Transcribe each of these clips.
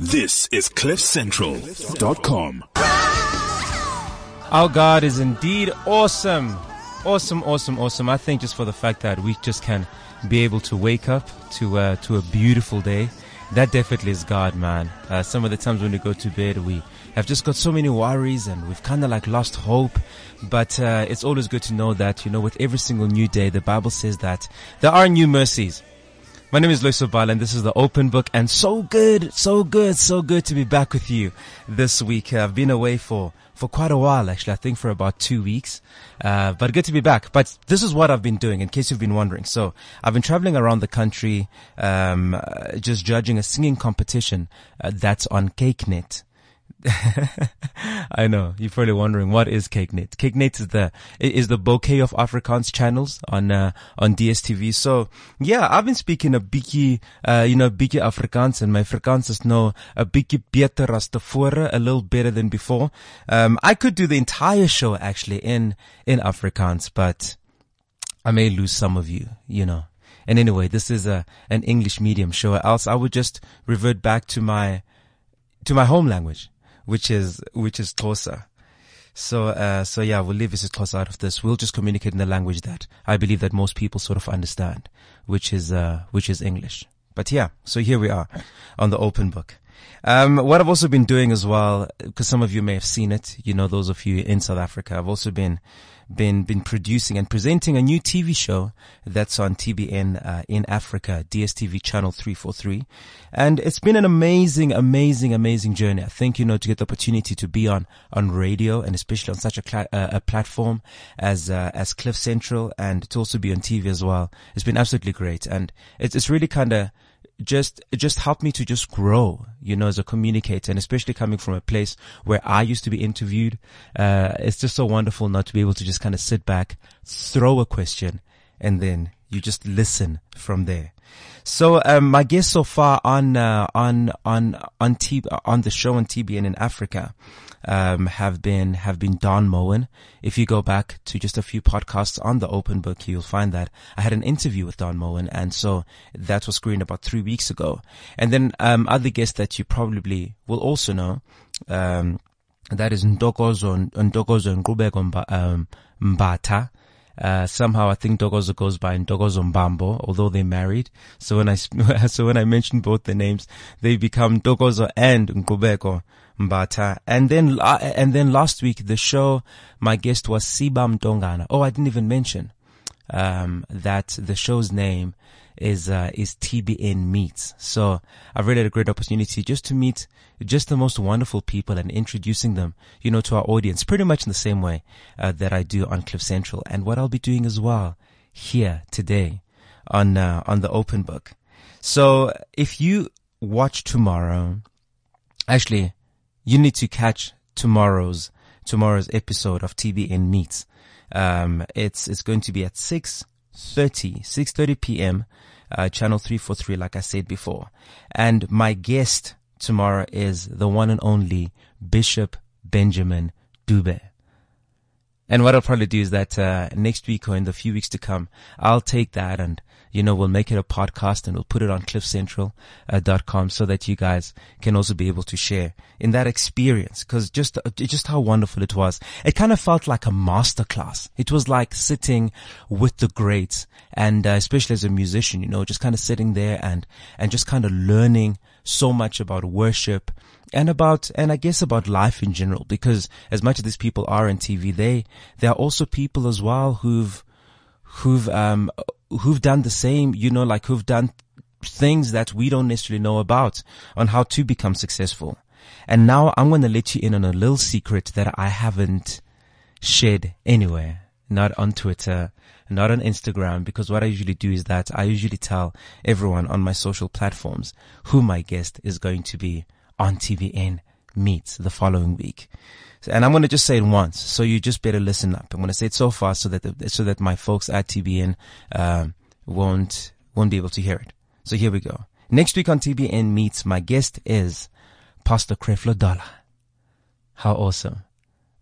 This is CliffCentral.com. Our God is indeed awesome. Awesome, awesome, awesome. I think just for the fact that we just can be able to wake up to, uh, to a beautiful day. That definitely is God, man. Uh, some of the times when we go to bed, we have just got so many worries and we've kind of like lost hope. But, uh, it's always good to know that, you know, with every single new day, the Bible says that there are new mercies. My name is Loyiso Bala and this is the open book and so good, so good, so good to be back with you this week. Uh, I've been away for, for quite a while actually. I think for about two weeks. Uh, but good to be back. But this is what I've been doing in case you've been wondering. So I've been traveling around the country, um, uh, just judging a singing competition uh, that's on kykNET. I know you're probably wondering what is kykNET. kykNET is the is the bouquet of Afrikaans channels on uh, on DSTV. So yeah, I've been speaking a bietjie, uh, you know, bietjie Afrikaans, and my Afrikaans is now a bietjie beter as tevore, a little better than before. Um, I could do the entire show actually in in Afrikaans, but I may lose some of you, you know. And anyway, this is a an English medium show. Else I would just revert back to my to my home language which is which is Xhosa. So uh, so yeah, we'll leave this Xhosa out of this. We'll just communicate in the language that I believe that most people sort of understand, which is uh, which is English. But yeah, so here we are on the open book. Um, what I've also been doing as well, because some of you may have seen it, you know, those of you in South Africa, I've also been been been producing and presenting a new TV show that's on TBN uh, in Africa, DSTV channel 343. And it's been an amazing, amazing, amazing journey. I think, you know, to get the opportunity to be on, on radio and especially on such a, cl- uh, a platform as, uh, as Cliff Central and to also be on TV as well. It's been absolutely great. And it's, it's really kind of, just just helped me to just grow, you know, as a communicator, and especially coming from a place where I used to be interviewed. Uh, it's just so wonderful not to be able to just kind of sit back, throw a question, and then you just listen from there. So um, my guest so far on uh, on on on T- on the show on TBN in Africa um, have been have been Don Moen. If you go back to just a few podcasts on the Open Book, you'll find that I had an interview with Don Moen, and so that was screened about three weeks ago. And then um, other guests that you probably will also know. Um, that is Ntokozo Ntokozo Nqubeko um, Mbatha. Uh, somehow I think Ntokozo goes by Ntokozo Mbambo, although they're married. So when I, so when I mention both the names, they become Ntokozo and Nqubeko Mbatha. And then, uh, and then last week, the show, my guest was Sibam Dongana. Oh, I didn't even mention, um, that the show's name is, uh, is TBN Meets. So I've really had a great opportunity just to meet just the most wonderful people and introducing them, you know, to our audience pretty much in the same way, uh, that I do on Cliff Central and what I'll be doing as well here today on, uh, on the open book. So if you watch tomorrow, actually, you need to catch tomorrow's tomorrow's episode of TBN Meets. Um, it's it's going to be at 6:30 6:30 p.m. Uh, channel 343 like I said before. And my guest tomorrow is the one and only Bishop Benjamin Dube. And what I'll probably do is that uh, next week or in the few weeks to come, I'll take that and you know we'll make it a podcast and we'll put it on cliffcentral.com so that you guys can also be able to share in that experience because just just how wonderful it was. It kind of felt like a masterclass. It was like sitting with the greats and uh, especially as a musician, you know, just kind of sitting there and and just kind of learning so much about worship and about, and I guess about life in general, because as much as these people are on TV, they, they are also people as well who've, who've, um, who've done the same, you know, like who've done things that we don't necessarily know about on how to become successful. And now I'm going to let you in on a little secret that I haven't shared anywhere, not on Twitter, not on Instagram, because what I usually do is that I usually tell everyone on my social platforms who my guest is going to be on TBN meets the following week. And I'm going to just say it once, so you just better listen up. I'm going to say it so fast so that the, so that my folks at TBN um, won't won't be able to hear it. So here we go. Next week on TBN meets my guest is Pastor Creflo Dollar. How awesome!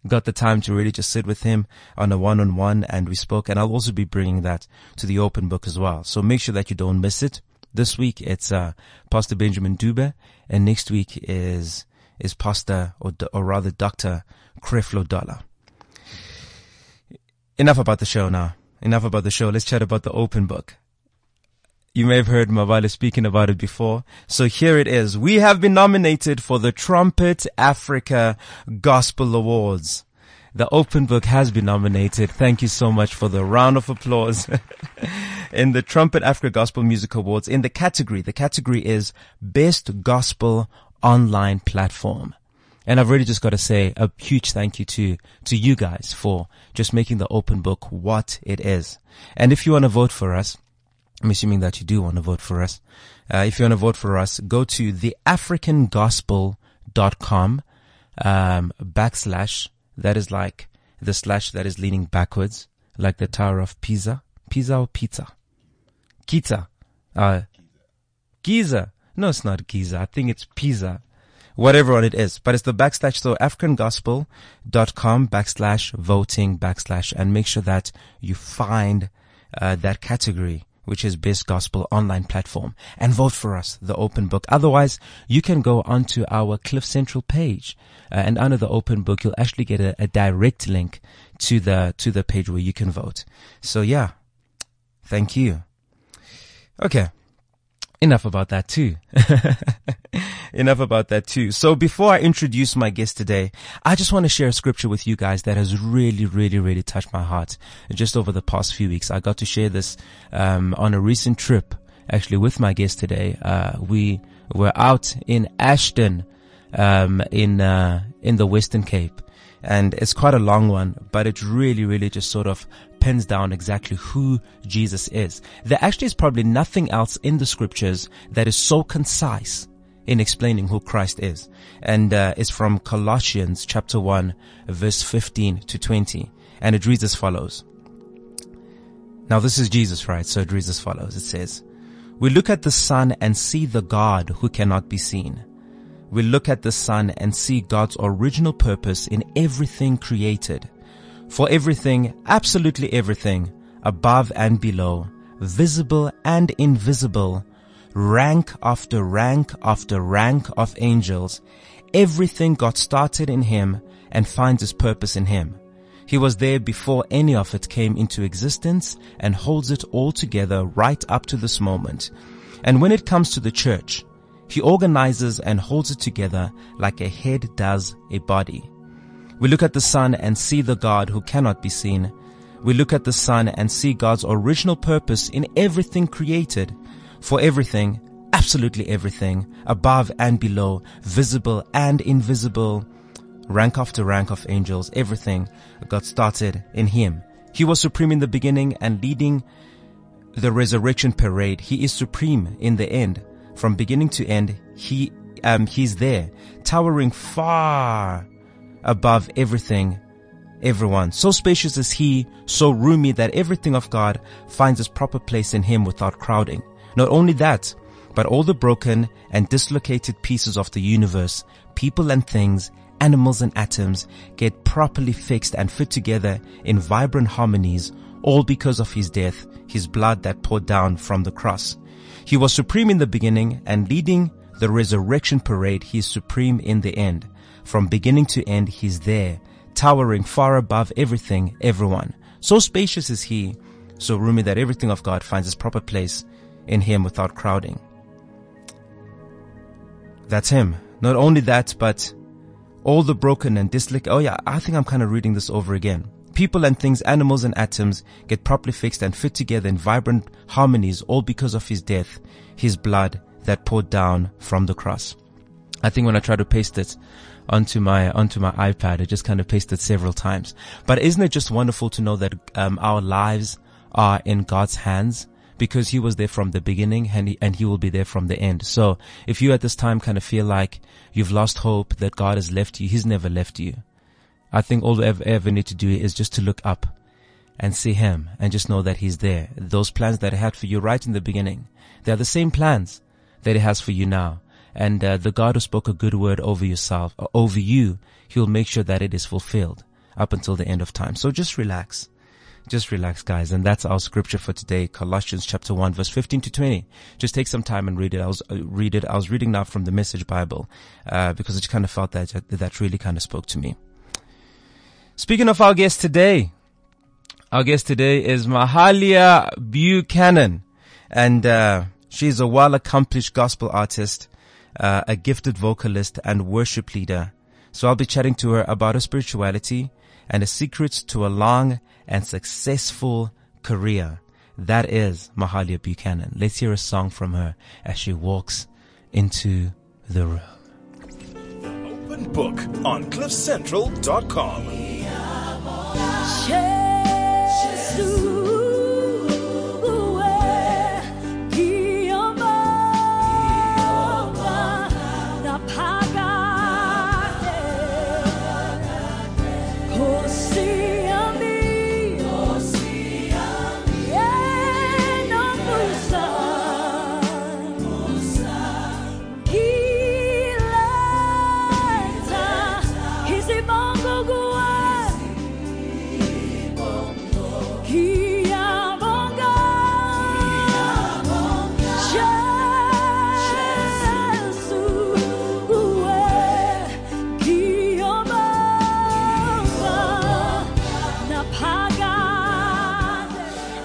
Got the time to really just sit with him on a one-on-one, and we spoke. And I'll also be bringing that to the open book as well. So make sure that you don't miss it This week it's uh, Pastor Benjamin Dube, and next week is is Pastor or, or rather Doctor Creflo Dollar. Enough about the show now. Enough about the show. Let's chat about the open book. You may have heard Mavale speaking about it before. So here it is. We have been nominated for the Trumpet Africa Gospel Awards. The open book has been nominated. Thank you so much for the round of applause in the Trumpet Africa Gospel Music Awards in the category. The category is Best Gospel Online Platform. And I've really just got to say a huge thank you to, to you guys for just making the open book what it is. And if you want to vote for us, I'm assuming that you do want to vote for us. Uh, if you want to vote for us, go to theafricangospel.com, um, backslash that is like the slash that is leaning backwards, like the Tower of Pisa. Pisa or Pizza? Giza. Uh, Giza. No, it's not Giza. I think it's Pisa. Whatever one it is. But it's the backslash, so africangospel.com backslash voting backslash and make sure that you find, uh, that category which is Best Gospel online platform and vote for us, the open book. Otherwise, you can go onto our Cliff Central page uh, and under the open book, you'll actually get a, a direct link to the, to the page where you can vote. So yeah, thank you. Okay. Enough about that too. Enough about that too. So before I introduce my guest today, I just want to share a scripture with you guys that has really, really, really touched my heart. Just over the past few weeks, I got to share this um, on a recent trip, actually with my guest today. Uh, we were out in Ashton, um, in uh, in the Western Cape, and it's quite a long one, but it really, really just sort of pins down exactly who Jesus is. There actually is probably nothing else in the scriptures that is so concise in explaining who Christ is. And uh, it's from Colossians chapter 1 verse 15 to 20. And it reads as follows. Now this is Jesus, right? So it reads as follows. It says, We look at the sun and see the God who cannot be seen. We look at the sun and see God's original purpose in everything created. For everything, absolutely everything, above and below, visible and invisible, rank after rank after rank of angels, everything got started in him and finds its purpose in him. He was there before any of it came into existence and holds it all together right up to this moment. And when it comes to the church, he organizes and holds it together like a head does a body. We look at the sun and see the God who cannot be seen. We look at the sun and see God's original purpose in everything created for everything, absolutely everything, above and below, visible and invisible, rank after rank of angels, everything got started in Him. He was supreme in the beginning and leading the resurrection parade. He is supreme in the end. From beginning to end, He, um, He's there, towering far above everything everyone. So spacious is he, so roomy that everything of God finds its proper place in him without crowding. Not only that, but all the broken and dislocated pieces of the universe, people and things, animals and atoms get properly fixed and fit together in vibrant harmonies, all because of his death, his blood that poured down from the cross. He was supreme in the beginning and leading the resurrection parade, he is supreme in the end. From beginning to end, he's there, towering far above everything, everyone. So spacious is he, so roomy that everything of God finds its proper place in him without crowding. That's him. Not only that, but all the broken and dislocated. Oh yeah, I think I'm kind of reading this over again. People and things, animals and atoms get properly fixed and fit together in vibrant harmonies, all because of his death, his blood that poured down from the cross. I think when I try to paste it onto my onto my iPad, it just kind of pasted several times. But isn't it just wonderful to know that um, our lives are in God's hands? because he was there from the beginning and he, and he will be there from the end. So if you at this time kind of feel like you've lost hope that God has left you, he's never left you. I think all you ever, ever need to do is just to look up and see him and just know that he's there. Those plans that he had for you right in the beginning, they are the same plans that he has for you now. And uh, the God who spoke a good word over yourself, over you, he'll make sure that it is fulfilled up until the end of time. So just relax just relax, guys. And that's our scripture for today, Colossians chapter 1, verse 15 to 20. Just take some time and read it. I was, uh, read it. I was reading now from the Message Bible, uh, because it kind of felt that, that really kind of spoke to me. Speaking of our guest today, our guest today is Mahalia Buchanan. And, uh, she's a well accomplished gospel artist, uh, a gifted vocalist and worship leader. So I'll be chatting to her about her spirituality and the secrets to a long and successful career. That is Mahalia Buchanan. Let's hear a song from her as she walks into the room. Open book on cliffcentral.com.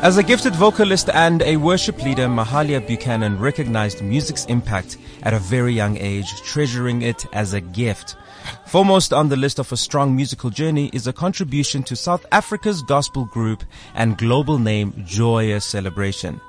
As a gifted vocalist and a worship leader, Mahalia Buchanan recognized music's impact at a very young age, treasuring it as a gift. Foremost on the list of a strong musical journey is a contribution to South Africa's gospel group and global name Joyous Celebration.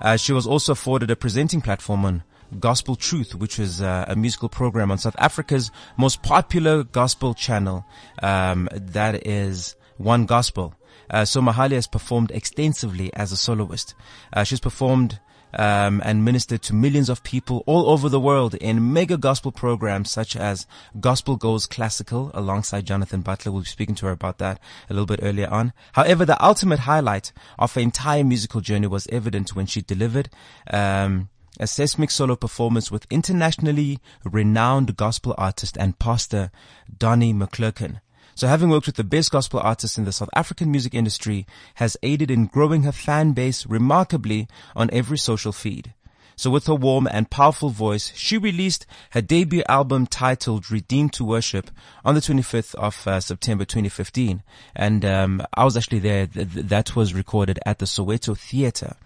Uh, she was also afforded a presenting platform on Gospel Truth, which is uh, a musical program on South Africa's most popular gospel channel. Um, that is One Gospel. Uh, so Mahalia has performed extensively as a soloist. Uh, she's performed um, and ministered to millions of people all over the world in mega gospel programs such as Gospel Goes Classical alongside Jonathan Butler. We'll be speaking to her about that a little bit earlier on. However, the ultimate highlight of her entire musical journey was evident when she delivered, um, a seismic solo performance with internationally renowned gospel artist and pastor Donnie McClurkin. So having worked with the best gospel artists in the South African music industry has aided in growing her fan base remarkably on every social feed. So with her warm and powerful voice, she released her debut album titled Redeemed to Worship on the 25th of uh, September 2015. And um, I was actually there. Th- that was recorded at the Soweto Theatre.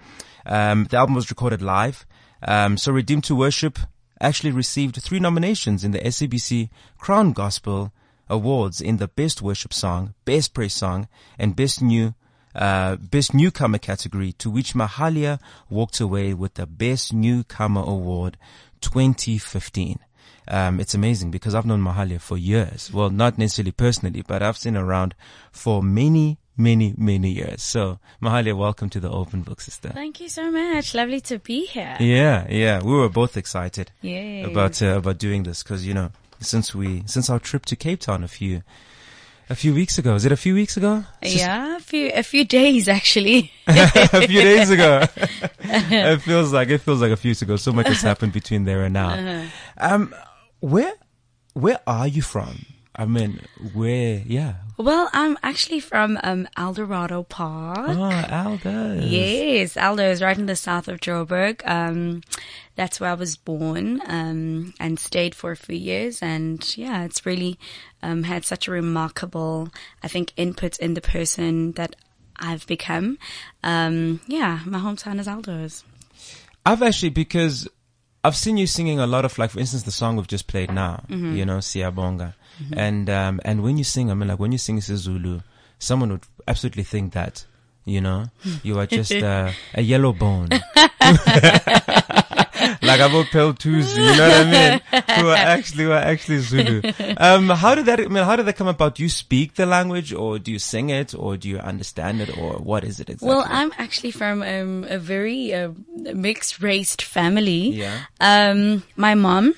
Um, the album was recorded live. Um, so Redeemed to Worship actually received three nominations in the SABC Crown Gospel awards in the Best Worship Song, Best Praise Song, and Best New uh, Best Newcomer category, to which Mahalia walked away with the Best Newcomer Award 2015. Um, it's amazing because I've known Mahalia for years. Well, not necessarily personally, but I've seen around for many, many, many years. So, Mahalia, welcome to the Open Book, sister. Thank you so much. Lovely to be here. Yeah, yeah. We were both excited Yes. about uh, about doing this because you know since we since our trip to Cape Town a few a few weeks ago. Is it a few weeks ago? It's Yeah, a few a few days actually. a few days ago. it feels like it feels like a few weeks ago. So much has happened between there and now. Uh-huh. Um, where where are you from? I mean, where? Yeah. well, I'm actually from um Eldorado Park. Oh, Eldos. Yes, Aldo is right in the south of Joburg. Um, that's where I was born um, and stayed for a few years. And yeah, it's really um, had such a remarkable, I think, input in the person that I've become. Um, yeah, my hometown is Eldos. I've actually because I've seen you singing a lot of like, for instance, the song we've just played now. Mm-hmm. You know, Siyabonga, and um, and when you sing, I mean, like when you sing isiZulu, someone would absolutely think that. You know, you are just uh, a yellow bone. like about Pel Tuesday, you know what I mean? Who are actually, who are actually Zulu. Um, how did that, I mean, how did that come about? Do you speak the language or do you sing it or do you understand it or what is it exactly? Well, I'm actually from um, a very uh, mixed raced family. Yeah. Um, my mom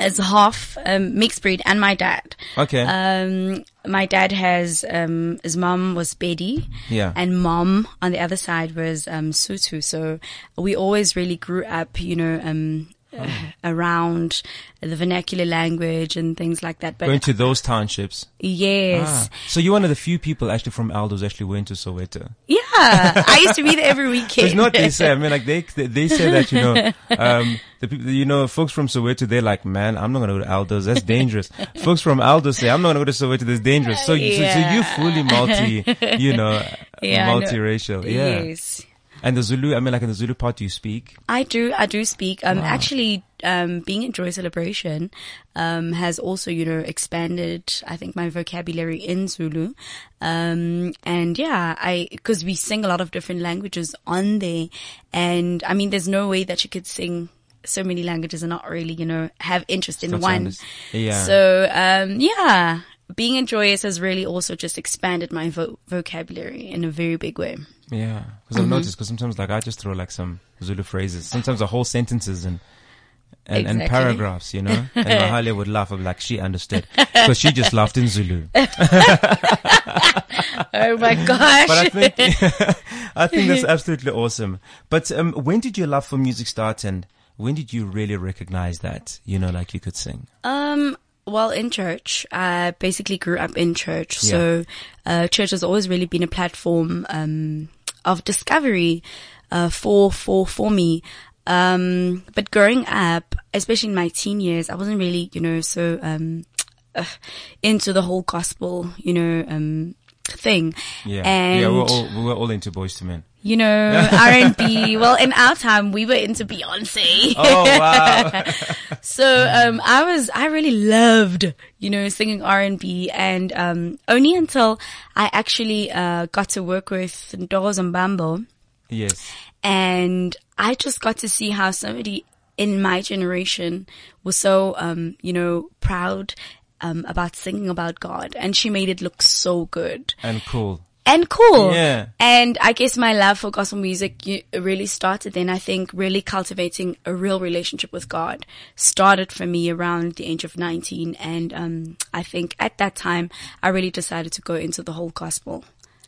is half um, mixed breed, and my dad. Okay. Um, my dad has um, his mom was Pedi, Yeah. and mom on the other side was um, Sotho. So we always really grew up, you know, um, around the vernacular language and things like that. But Going to those townships. yes, Ah, so you're one of the few people actually from Eldos actually went to Soweto. yeah, I used to be there every So weekend. it's not they say. I mean, like they they, say that you know, um, the people you know, folks from Soweto, they're like, man, I'm not gonna go to Eldos. That's dangerous. folks from Aldo say, I'm not gonna go to Soweto. That's dangerous. So you, so, so Yeah. you fully multi, you know, Yeah, multiracial. Yeah. Yes. And the Zulu, I mean, like in the Zulu part, do you speak? I do, I do speak. Um, actually, um, being in Joy Celebration, um, has also, you know, expanded, I think, my vocabulary in Zulu. Um, and yeah, I, cause we sing a lot of different languages on there. And I mean, there's no way that you could sing so many languages and not really, you know, have interest in to one. yeah. So, um, yeah, being in Joyous has really also just expanded my vo- vocabulary in a very big way. Yeah, because Mm-hmm. I've noticed. Because sometimes, like, I just throw like some Zulu phrases. Sometimes the whole sentences and and, and paragraphs, you know. And Mahalia would laugh. I'm like, she understood because she just laughed in Zulu. Oh my gosh. But I think I think that's absolutely awesome. But um, when did your love for music start, and when did you really recognize that you know, like you could sing? Um, well, in church, I basically grew up in church. So, uh, church has always really been a platform, um, of discovery, uh, for, for, for me. Um, but growing up, especially in my teen years, I wasn't really, you know, so, um, uh, into the whole gospel, you know, um, thing. Yeah, And yeah, we're all we were all into Boyz II Men. You know, R&B. well, in our time, we were into Beyonce. Oh wow! So um, I was I really loved you know singing R and B, and um, only until I actually uh, got to work with Ndozo Mbambo, yes, and I just got to see how somebody in my generation was so um, you know proud um, about singing about God, and she made it look so good and cool. And cool. Yeah. And I guess my love for gospel music really started then. I think really cultivating a real relationship with God started for me around the age of 19. And, um, I think at that time, I really decided to go into the whole gospel.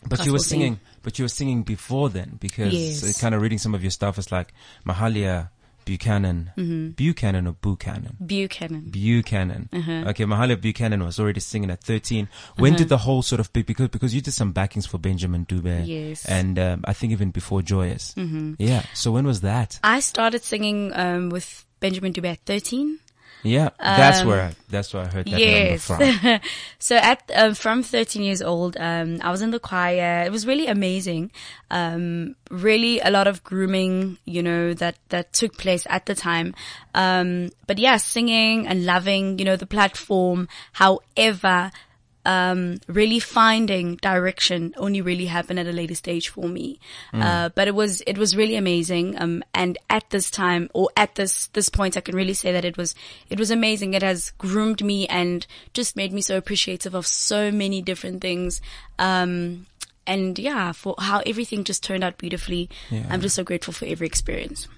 But you were thing. singing, but you were singing before then because Yes. kind of reading some of your stuff is like Mahalia Buchanan, Mm-hmm. Buchanan or Buchanan. Buchanan. Buchanan. Uh-huh. Okay, Mahalia Buchanan was already singing at 13. When did the whole sort of because, because you did some backings for Benjamin Dube. Yes. And, um, I think even before Joyous. Mm-hmm. Yeah. So when was that? I started singing, um, with Benjamin Dube at 13. Yeah. That's where, I, that's where I heard that Um, Yes. from. so at um, from 13 years old, um, I was in the choir. It was really amazing. Um, really a lot of grooming, you know, that that took place at the time. Um, but yeah, singing and loving, you know, the platform. However, um, really finding direction only really happened at a later stage for me. Uh, but it was, it was really amazing. Um, and at this time or at this, this point, I can really say that it was, it was amazing. It has groomed me and just made me so appreciative of so many different things. Um, and yeah, for how everything just turned out beautifully. Yeah. I'm just so grateful for every experience.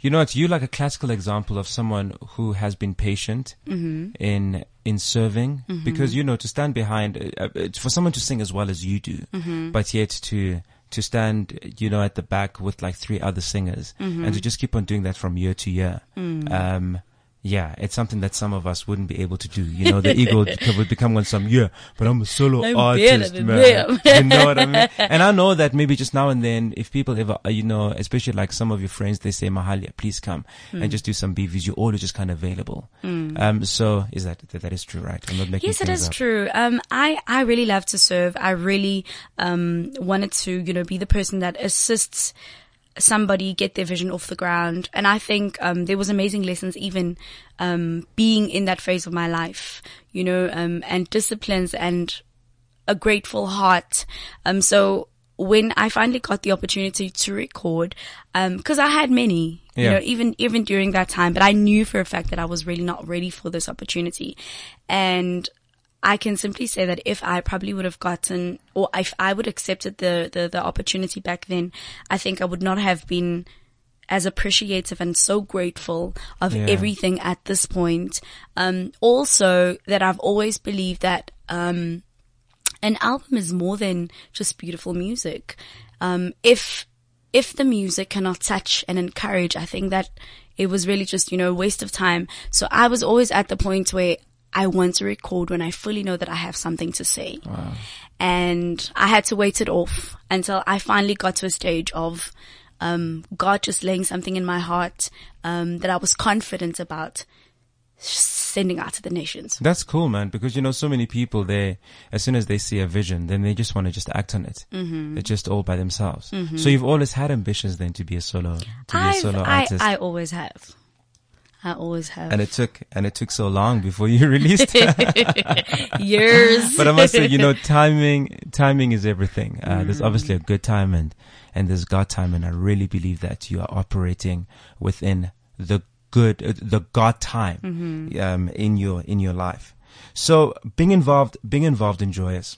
You know, it's you like a classical example of someone who has been patient Mm-hmm. in in serving, because you know to stand behind uh, uh, for someone to sing as well as you do, Mm-hmm. but yet to to stand, you know, at the back with like three other singers, Mm-hmm. and to just keep on doing that from year to year. Mm. Um, yeah, it's something that some of us wouldn't be able to do. You know, the ego would become one some, yeah, but I'm a solo I'm artist, man. you know what I mean? And I know that maybe just now and then, if people ever, uh, you know, especially like some of your friends, they say, Mahalia, please come Hmm. and just do some BVs. You're always just kind of available. Um, so is that, that, that is true, right? I'm not making Yes, it is up. true. Um, I, I really love to serve. I really, um, wanted to, you know, be the person that assists somebody get their vision off the ground. And I think, um, there was amazing lessons even, um, being in that phase of my life, you know, um, and disciplines and a grateful heart. Um, so when I finally got the opportunity to record, um, cause I had many, you know, even, even during that time, but I knew for a fact that I was really not ready for this opportunity. And I can simply say that if I probably would have gotten, or if I would accepted the, the, the opportunity back then, I think I would not have been as appreciative and so grateful of Yeah. everything at this point. Um, also that I've always believed that, um, an album is more than just beautiful music. Um, if if the music cannot touch and encourage, I think that it was really just, you know, a waste of time. So I was always at the point where I want to record when I fully know that I have something to say. And I had to wait it off until I finally got to a stage of, um, God just laying something in my heart, um, that I was confident about sending out to the nations. That's cool, man, because you know, so many people, they, as soon as they see a vision, then they just want to just act on it. Mm-hmm. They're just all by themselves. So you've always had ambitions then to be a solo, to be a I've- solo I, artist. I always have. I always have. and it took, and it took so long before you released it. years. but I must say, you know, timing, timing is everything. Uh, there's obviously a good time and, and there's God time. And I really believe that you are operating within the good, uh, the God time, um, in your, in your life. So being involved, being involved in Joyous,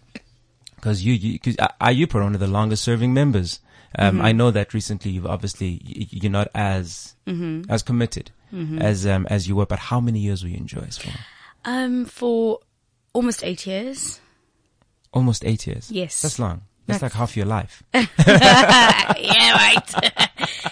because you, you, cause are you probably one of the longest serving members? Um, I know that recently you've obviously, you're not as, as committed as, um, as you were, but how many years were you in Joyous for? um, for almost eight years. Almost eight years. Yes. That's long. That's, like half your life. yeah, right.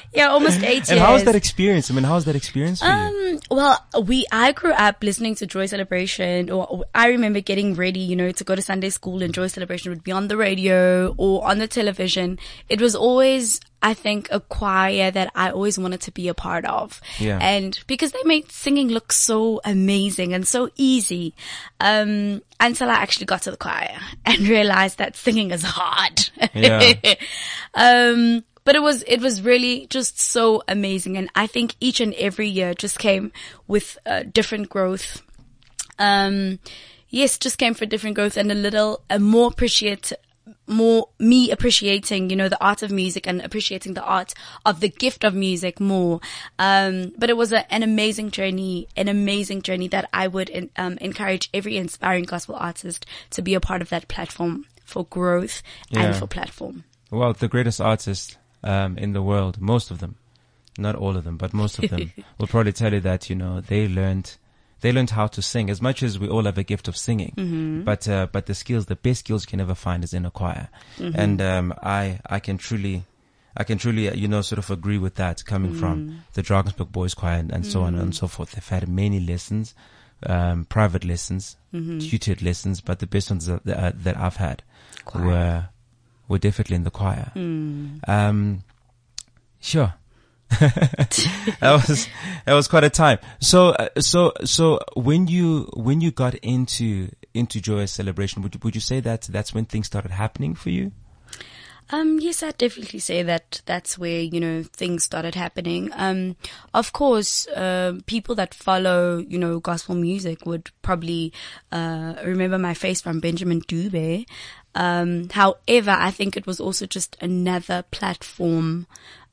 yeah, almost eight years. And how was that experience? I mean, how was that experience for you? Um, well, we, I grew up listening to Joy Celebration or I remember getting ready, you know, to go to Sunday school and Joy Celebration would be on the radio or on the television. It was always, I think, a choir that I always wanted to be a part of. Yeah. And because they made singing look so amazing and so easy, um, until I actually got to the choir and realized that singing is hard. Yeah. um, but it was, it was really just so amazing. And I think each and every year just came with uh, different growth. Um, yes, just came for different growth and a little, a more appreciate, more me appreciating, you know, the art of music and appreciating the art of the gift of music more. Um, but it was a, an amazing journey, an amazing journey that I would en- um, encourage every inspiring gospel artist to be a part of that platform for growth Yeah. and for platform. Well, the greatest artists um, in the world, most of them, not all of them, but most of them, will probably tell you that you know they learned they learned how to sing. As much as we all have a gift of singing, but uh, but the skills, the best skills you can ever find is in a choir, and um, I I can truly. I can truly, uh, you know, sort of agree with that coming from the Drakensberg Boys Choir and, and so on and so forth. They've had many lessons, um, private lessons, tutored lessons, but the best ones that, that, that I've had Choir. were were definitely in the choir. Um, sure. that was that was quite a time. So uh, so so when you when you got into into joyous celebration, would you, would you say that that's when things started happening for you? Um, yes, I'd definitely say that that's where, you know, things started happening. Um, of course, uh, people that follow, you know, gospel music would probably, uh, remember my face from Benjamin Dube. Um, however, I think it was also just another platform,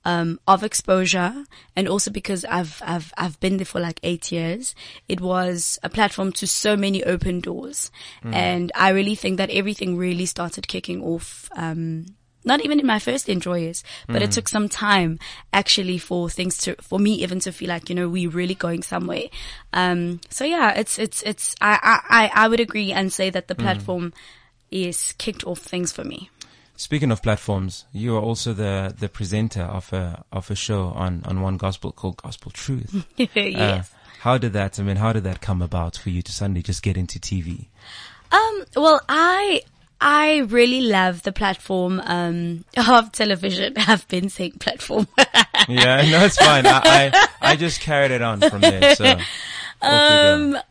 um, of exposure and also because I've, I've, I've been there for like eight years. It was a platform to so many open doors. And I really think that everything really started kicking off, um, not even in my first enjoyers, but it took some time actually for things to, for me even to feel like, you know, we're really going somewhere. Um, so yeah, it's, it's, it's, I, I, I I would agree and say that the platform is kicked off things for me. Speaking of platforms, you are also the the presenter of a of a show on on one gospel called Gospel Truth. yes. Uh, how did that? I mean, how did that come about for you to suddenly just get into TV? Um, well, I, I really love the platform, um, of television. I've been saying platform. Yeah, no, it's fine. I, I I just carried it on from there. So. off we go.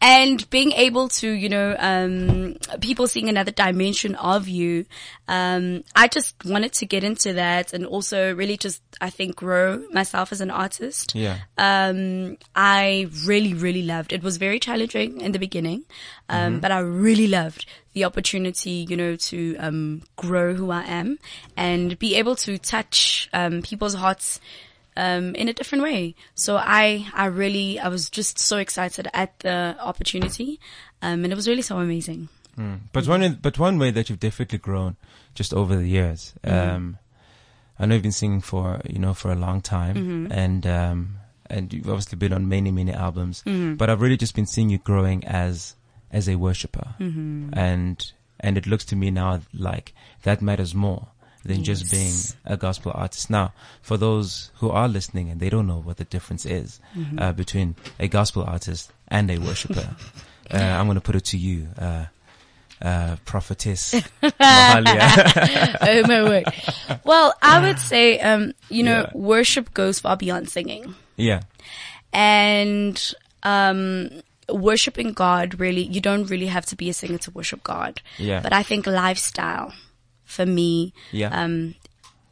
And being able to, you know, um, people seeing another dimension of you, um, I just wanted to get into that and also really just, I think, grow myself as an artist. Yeah. Um, I really, really loved. It was very challenging in the beginning, um, but I really loved the opportunity, you know, to um, grow who I am and be able to touch um, people's hearts um, in a different way. So I, I really, I was just so excited at the opportunity, um, and it was really so amazing. But one, but one way that you've definitely grown just over the years. Um, I know you've been singing for you know for a long time, and um, and you've obviously been on many many albums. But I've really just been seeing you growing as as a worshiper, and and it looks to me now like that matters more than just being a gospel artist. Now, for those who are listening and they don't know what the difference is Mm-hmm. uh, between a gospel artist and a worshiper, uh, I'm going to put it to you, uh, uh, prophetess Mahalia. oh my word. Well, I would say, um, you know, Yeah. worship goes far beyond singing. yeah, and um worshiping god really you don't really have to be a singer to worship god Yeah. but i think lifestyle for me yeah, um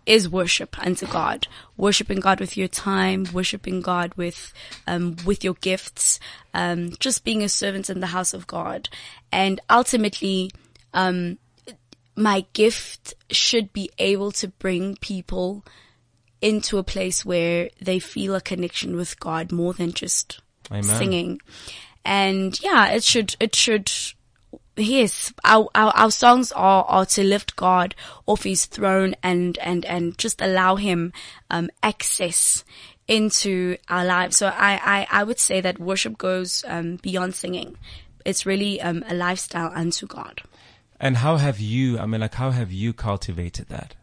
is worship unto god worshiping god with your time worshiping god with um with your gifts um just being a servant in the house of god and ultimately um my gift should be able to bring people into a place where they feel a connection with God more than just Amen. singing. And yeah, it should, it should, yes, our, our, our songs are, are to lift God off his throne and, and, and just allow him, um, access into our lives. So I, I, I would say that worship goes, um, beyond singing. It's really, um, a lifestyle unto God. And how have you, I mean, like, how have you cultivated that?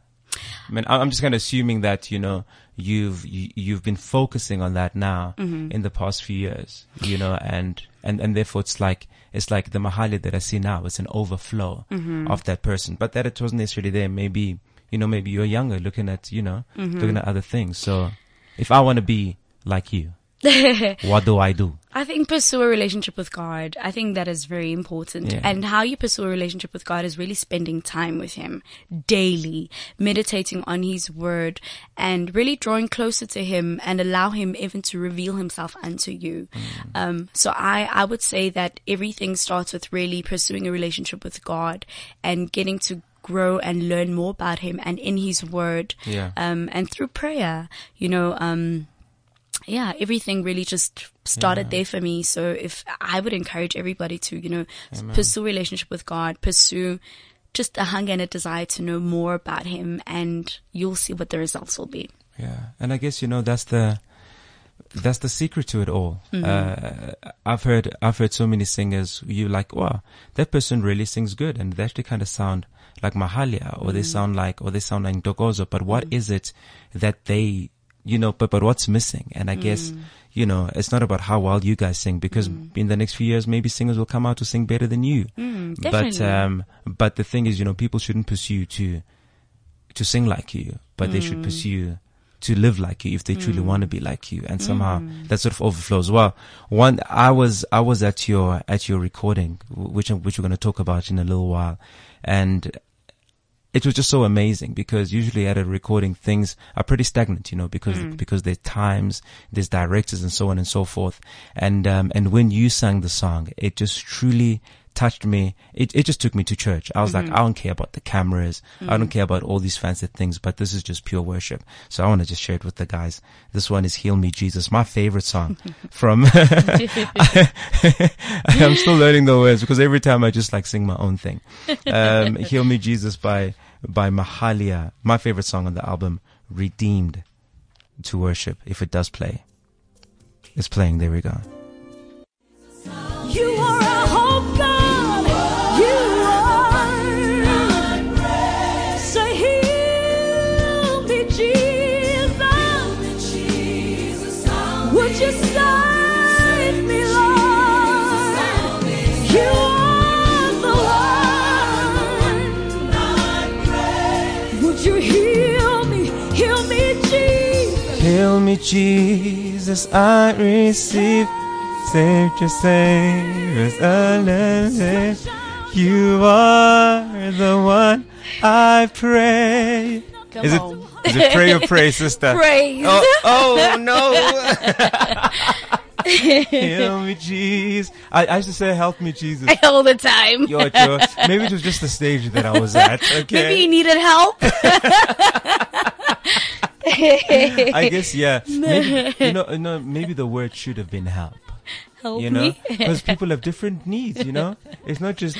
I mean, I'm just kind of assuming that, you know, you've, you, you've been focusing on that now Mm-hmm. in the past few years, you know, and, and, and therefore it's like, it's like the Mahali that I see now, it's an overflow Mm-hmm. of that person, but that it wasn't necessarily there. Maybe, you know, maybe you're younger looking at, you know, Mm-hmm. looking at other things. So if I want to be like you, what do I do? I think pursue a relationship with God. I think that is very important. Yeah. And how you pursue a relationship with God is really spending time with Him daily, meditating on His Word and really drawing closer to Him and allow Him even to reveal Himself unto you. Um, so I, I would say that everything starts with really pursuing a relationship with God and getting to grow and learn more about Him and in His Word. Yeah. Um, and through prayer, you know, um, yeah, everything really just started there for me. So if I would encourage everybody to, you know, s- pursue a relationship with God, pursue just a hunger and a desire to know more about Him, and you'll see what the results will be. Yeah, and I guess you know that's the that's the secret to it all. Mm-hmm. Uh, I've heard I've heard so many singers. You like, wow, that person really sings good, and they actually kind of sound like Mahalia, or they mm. sound like, or they sound like Ntokozo. But what mm. is it that they, you know, but but what's missing? And I guess mm. you know it's not about how well you guys sing, because mm. in the next few years maybe singers will come out to sing better than you. Mm, but definitely. um, but the thing is, you know, people shouldn't pursue to to sing like you, but they should pursue to live like you if they truly want to be like you. And somehow that sort of overflows. Well, one, I was, I was at your, at your recording, wh- which, which we're going to talk about in a little while. And it was just so amazing because usually at a recording things are pretty stagnant, you know, because, because there's times, there's directors and so on and so forth. And, um, and when you sang the song, it just truly touched me. It, it just took me to church. I was like, I don't care about the cameras. I don't care about all these fancy things, but this is just pure worship. So I want to just share it with the guys. This one is Heal Me Jesus, my favorite song from, I'm still learning the words because every time I just like sing my own thing. Um, Heal Me Jesus by, by Mahalia, my favorite song on the album, Redeemed to Worship, if it does play. It's playing. There we go. You are a hope, me, Jesus, I receive. Save us unlimited. You are the one I pray. Come Is it, on. is it pray or pray, sister? Praise. Oh, oh no. Heal me, Jesus. I, I used to say, help me, Jesus. All the time. Yo, yo. Maybe it was just the stage that I was at. Okay. Maybe you needed help. I guess yeah. Maybe you know, no, maybe the word should have been help. help You know, me. because people have different needs. You know, it's not just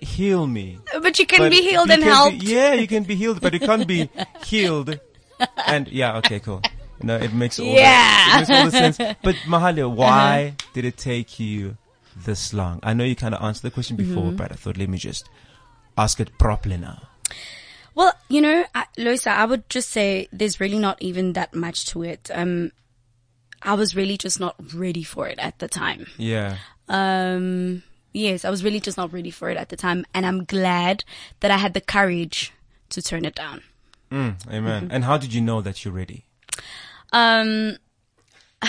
heal me. But you can but be healed and helped. Be, yeah, you can be healed, but it can't be healed. And yeah, okay, cool. No, it makes all Yeah. the, it makes all the sense. But Mahalia, why did it take you this long? I know you kind of answered the question before, Mm-hmm. but I thought let me just ask it properly now. Well, you know, I, Loyiso, I would just say there's really not even that much to it. Um, I was really just not ready for it at the time. Yeah. Um, yes, I was really just not ready for it at the time, and I'm glad that I had the courage to turn it down. Mm, amen. Mm-hmm. And how did you know that you're ready? Um,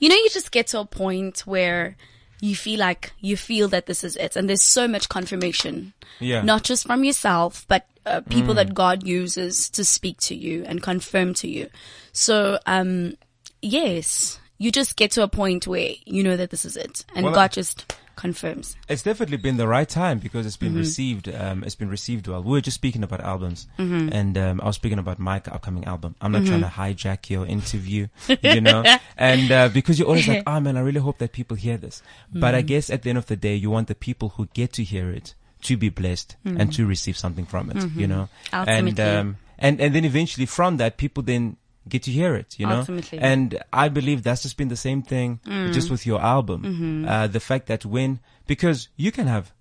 you know, you just get to a point where you feel like you feel that this is it, and there's so much confirmation, Yeah. not just from yourself, but uh, people that God uses to speak to you and confirm to you. So, um, yes, you just get to a point where you know that this is it, and Well, God just confirms. It's definitely been the right time because it's Mm-hmm. been received. Um, it's been received well. We were just speaking about albums, Mm-hmm. and um, I was speaking about my upcoming album. I'm not trying to hijack your interview, you know, and uh, because you're always like, "Oh man, I really hope that people hear this." But Mm. I guess at the end of the day, you want the people who get to hear it to be blessed and to receive something from it, you know, and Mm. Mm-hmm. Ultimately. um, and and then eventually from that, people then get to hear it, you know. Ultimately. And I believe that's just been the same thing Mm. just with your album. Mm-hmm. Uh, the fact that when, because you can have,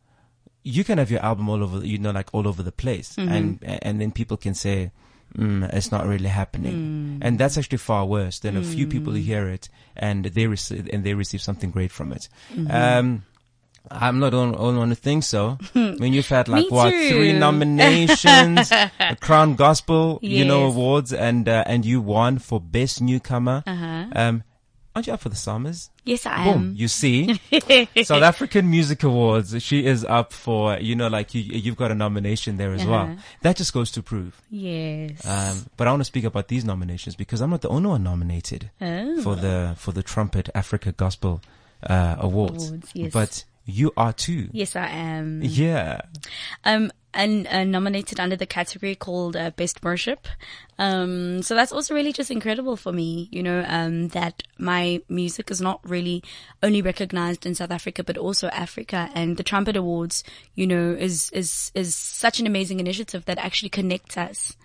you can have your album all over, you know, like all over the place Mm-hmm. and, and then people can say, mm, it's not really happening. Mm. And that's actually far worse than a few people who hear it and they receive, and they receive something great from it. Mm-hmm. Um, I'm not the only one to think so. when you've had like what too. three nominations, Crown Gospel, you know, awards, and uh, and you won for best newcomer. Uh-huh. Um, aren't you up for the SAMAs? Yes, I Boom, am. you see, South African Music Awards. She is up for, you know, like you, you've got a nomination there as well. Uh-huh. That just goes to prove. Yes. Um, but I want to speak about these nominations because I'm not the only one nominated Oh. for the for the Trumpet Africa Gospel uh, Awards. Awards, yes. But you are too. yes, I am. Yeah. um, and uh, nominated under the category called uh, Best Worship. Um, so that's also really just incredible for me, you know, um, that my music is not really only recognized in South Africa, but also Africa. And the Trumpet Awards, you know, is, is, is such an amazing initiative that actually connects us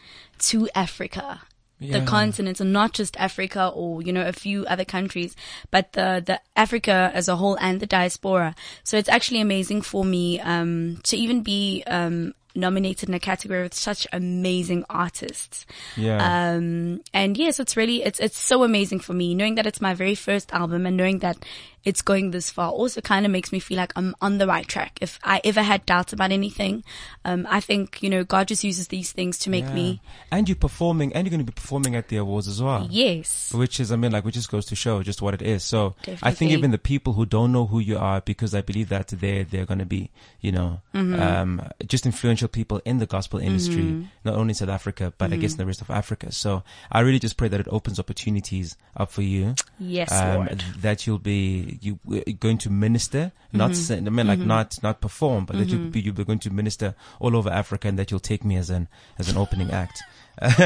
to Africa. Yeah. The continent, and not just Africa or, you know, a few other countries, but the, the Africa as a whole and the diaspora. So it's actually amazing for me, um, to even be, um, nominated in a category with such amazing artists. Yeah. Um, and yes, it's really, it's, it's so amazing for me knowing that it's my very first album and knowing that it's going this far also kind of makes me feel like I'm on the right track. If I ever had doubts about anything, um, I think, you know, God just uses these things to make Yeah. me, And you're performing, and you're going to be performing at the awards as well. yes. Which is, I mean, like, which just goes to show just what it is. So I think even the people who don't know who you are, because I believe that they're, they're going to be, you know, Mm-hmm. um, just influential people in the gospel industry, not only in South Africa, but I Mm-hmm. guess in the rest of Africa. So I really just pray that it opens opportunities up for you. Yes, um, Lord. that you'll be you uh, going to minister, not Mm-hmm. I mean like not not perform, but that you'll be you'll be going to minister all over Africa, and that you'll take me as an as an opening act. this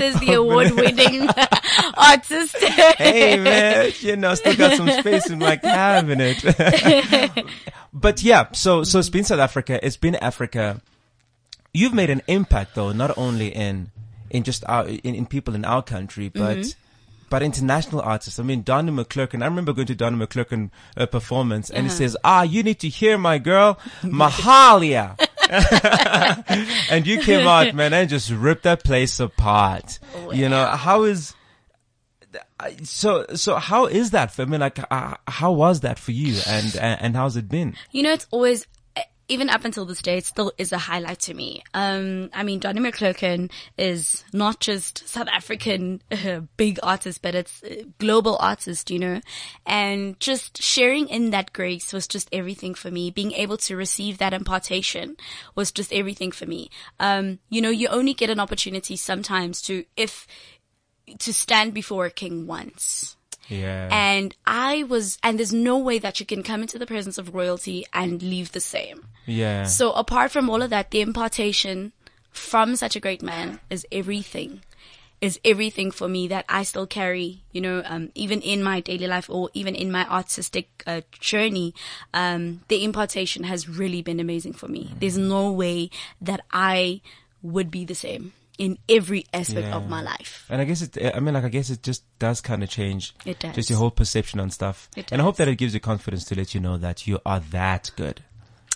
is the award winning artist. hey man, you know, still got some space in my cabinet. but yeah, so so it's been South Africa, it's been Africa. You've made an impact though, not only in in just our in, in people in our country, but but international artists. I mean, Donnie McClurkin. I remember going to Donnie McClurkin uh, performance, and he says, "Ah, you need to hear my girl, Mahalia." and you came out, man, and just ripped that place apart. You know, how is so so how is that for I mean like uh, how was that for you and and, and how's it been You know, it's always, even up until this day, it still is a highlight to me. Um, I mean, Donnie McClurkin is not just South African uh, big artist, but it's uh, global artist, you know, and just sharing in that grace was just everything for me. Being able to receive that impartation was just everything for me. Um, you know, you only get an opportunity sometimes to, if, to stand before a king once. Yeah And I was, and there's no way that you can come into the presence of royalty and leave the same. yeah So apart from all of that, the impartation from such a great man is everything. Is everything for me that I still carry, you know, um, even in my daily life or even in my artistic uh, journey, um, the impartation has really been amazing for me. There's no way that I would be the same in every aspect of my life. and I guess it I mean like I guess it just does kind of change It does. just your whole perception on stuff It does. and I hope that it gives you confidence to let you know that you are that good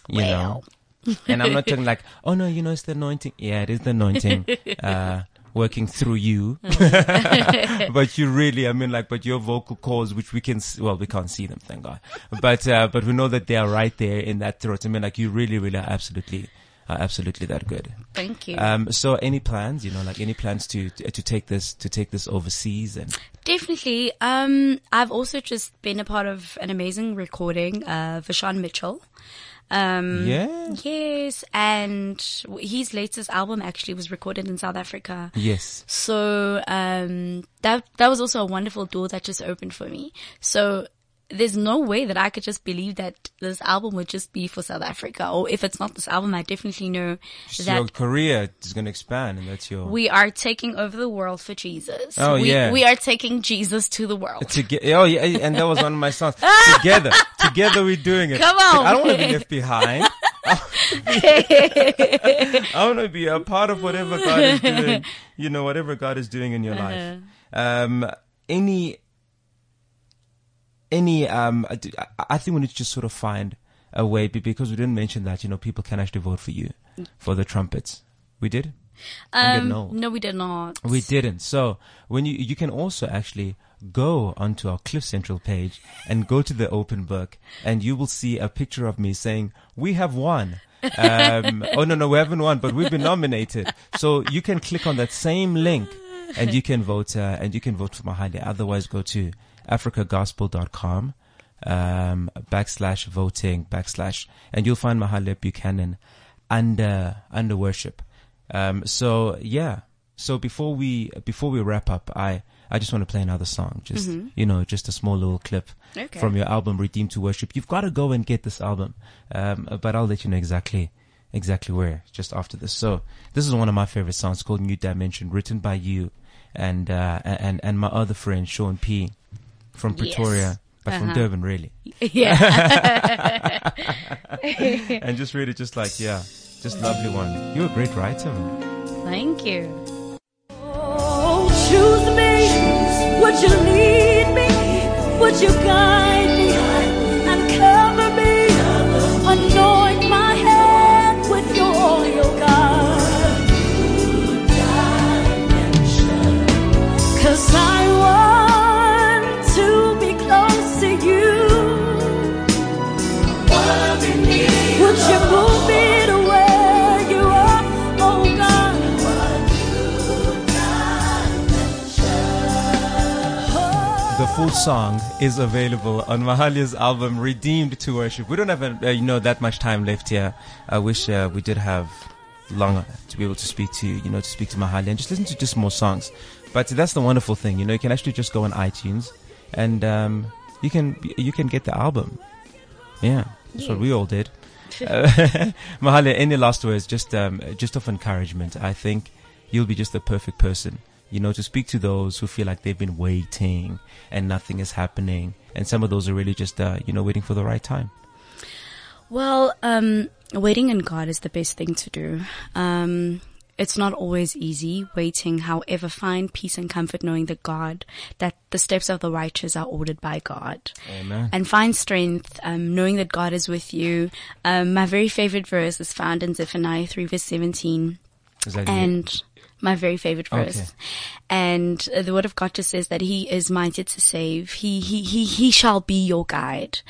you know And I'm not talking like, oh no, you know, it's the anointing. Yeah, it is the anointing, uh, working through you. but you really, I mean, like, but your vocal cords, which we can, well, we can't see them, thank God. But, uh, but we know that they are right there in that throat. I mean, like, you really, really are absolutely, are absolutely that good. Thank you. Um, so any plans, you know, like any plans to, to, to take this, to take this overseas and, Definitely. Um, I've also just been a part of an amazing recording, uh, VaShawn Mitchell. Um, yeah. yes, and his latest album actually was recorded in South Africa. Yes. So um, that that was also a wonderful door that just opened for me. So there's no way that I could just believe that this album would just be for South Africa, or if it's not this album, I definitely know So your that career is going to expand and that's your, we are taking over the world for Jesus. Oh, we, yeah. we are taking Jesus to the world. Together, oh yeah, and that was one of my songs. Together, together we're doing it. Come on. I don't want to be left behind. I want to be a part of whatever God is doing. You know, whatever God is doing in your life. Um, any, any, um, I think we need to just sort of find a way because we didn't mention that. You know, people can actually vote for you for the trumpets. We did. Um, no, we did not. We didn't. So when you you can also actually go onto our Cliff Central page and go to the open book, and you will see a picture of me saying, "We have won." Um, oh no, no, we haven't won, but we've been nominated. So you can click on that same link, and you can vote. Uh, and you can vote for Mahalia. Otherwise, go to africagospel.com um, backslash voting backslash, and you'll find Mahalia Buchanan under under worship. Um, so yeah. So before we before we wrap up, I I just want to play another song. Just you know, just a small little clip Okay. from your album Redeemed to Worship. You've got to go and get this album. Um, but I'll let you know exactly exactly where just after this. So this is one of my favorite songs called New Dimension, written by you and uh, and and my other friend Sean P from Yes. Pretoria. But from Uh-huh. Durban, really, yeah. and just really, just like yeah, just lovely one. You're a great writer, man. Thank you. Oh, choose me. Would you lead me? Would you guide me and cover me? Anoint my head with your oil, God. Cause I The full song is available on Mahalia's album Redeemed to Worship. We don't have, uh, you know, that much time left here. I wish uh, we did have longer to be able to speak to, you know, to speak to Mahalia and just listen to just more songs. But that's the wonderful thing, you know, you can actually just go on iTunes and um, you can you can get the album. Yeah, that's what we all did. Uh, Mahalia, any last words? Just um, just of encouragement. I think you'll be just the perfect person, you know, to speak to those who feel like they've been waiting and nothing is happening, and some of those are really just uh, you know waiting for the right time. Well, um, waiting in God is the best thing to do. Um, it's not always easy waiting. However, find peace and comfort knowing that God, that the steps of the righteous are ordered by God. Amen. And find strength, um, knowing that God is with you. Um, my very favorite verse is found in Zephaniah 3 verse 17 Is that and my very favorite verse. Okay. And the word of God just says that He is mighty to save. He he he he shall be your guide.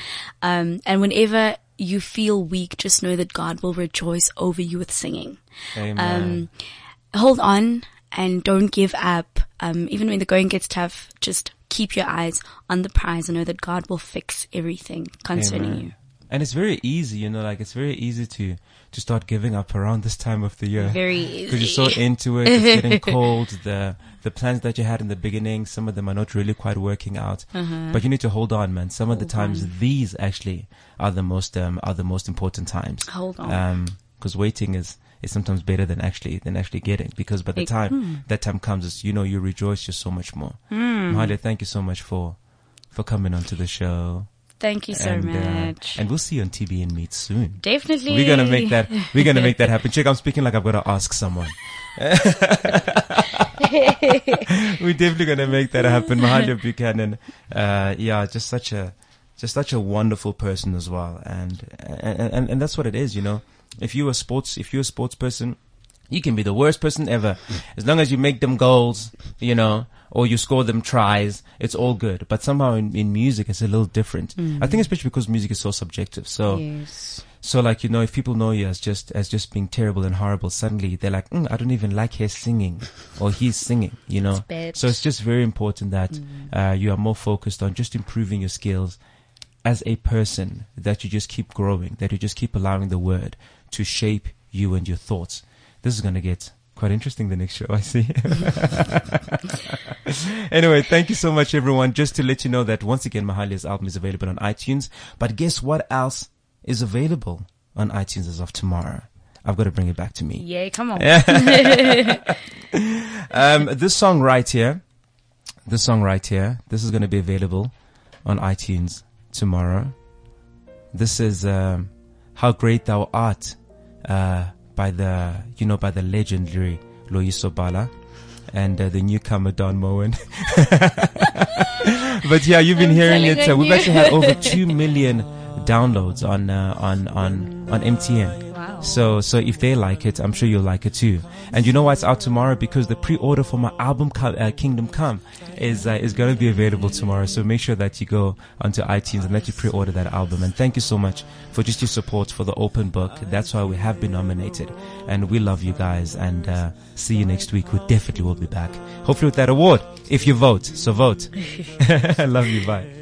Um, and whenever you feel weak, just know that God will rejoice over you with singing. Amen. Um, hold on and don't give up. Um, even when the going gets tough, just keep your eyes on the prize and know that God will fix everything concerning Amen. you. And it's very easy, you know, like it's very easy to to start giving up around this time of the year. Very easy. because you're so into it. It's getting cold. The the plans that you had in the beginning, some of them are not really quite working out. But you need to hold on, man. Some of the Uh-huh. Hold times, on. these actually are the most um are the most important times. Hold on. Um, because waiting is is sometimes better than actually than actually getting. Because by the time hmm. that time comes, it's, you know you rejoice just so much more. Mahalia, thank you so much for for coming onto the show. Thank you so and, uh, much. and we'll see you on TV and Meet soon. Definitely. We're gonna make that. We're gonna make that happen. Chick, I'm speaking like I've got to ask someone. we're definitely gonna make that happen. Mahalia Buchanan, uh, yeah, just such a, just such a wonderful person as well. And, and, and, and that's what it is, you know. If you're a sports, if you're a sports person, you can be the worst person ever. As long as you make them goals, you know, or you score them tries, it's all good. But somehow in, in music, it's a little different. I think especially because music is so subjective. So, Yes. so like, you know, if people know you as just, as just being terrible and horrible, suddenly they're like, mm, I don't even like her singing or he's singing, you know? bad. So it's just very important that, uh, you are more focused on just improving your skills as a person, that you just keep growing, that you just keep allowing the word to shape you and your thoughts. This is going to get quite interesting the next show, I see. anyway, thank you so much, everyone. Just to let you know that once again, Mahalia's album is available on iTunes. But guess what else is available on iTunes as of tomorrow? I've got to bring it back to me. Yeah, come on. Um, this song right here, this song right here, this is going to be available on iTunes tomorrow. This is um, "How Great Thou Art" uh, by the you know by the legendary Loyiso Bala and uh, the newcomer Don Moen. but yeah, you've been I'm hearing it. Uh, we've actually had over two million downloads on uh, on on on MTN. Wow. So, so if they like it, I'm sure you'll like it too. And you know why it's out tomorrow? Because the pre-order for my album, uh, Kingdom Come, is uh, is going to be available tomorrow. So make sure that you go onto iTunes and that you pre-order that album. And thank you so much for just your support for the open book. That's why we have been nominated, and we love you guys. And uh, see you next week. We definitely will be back. Hopefully with that award, if you vote. So vote. I love you. Bye.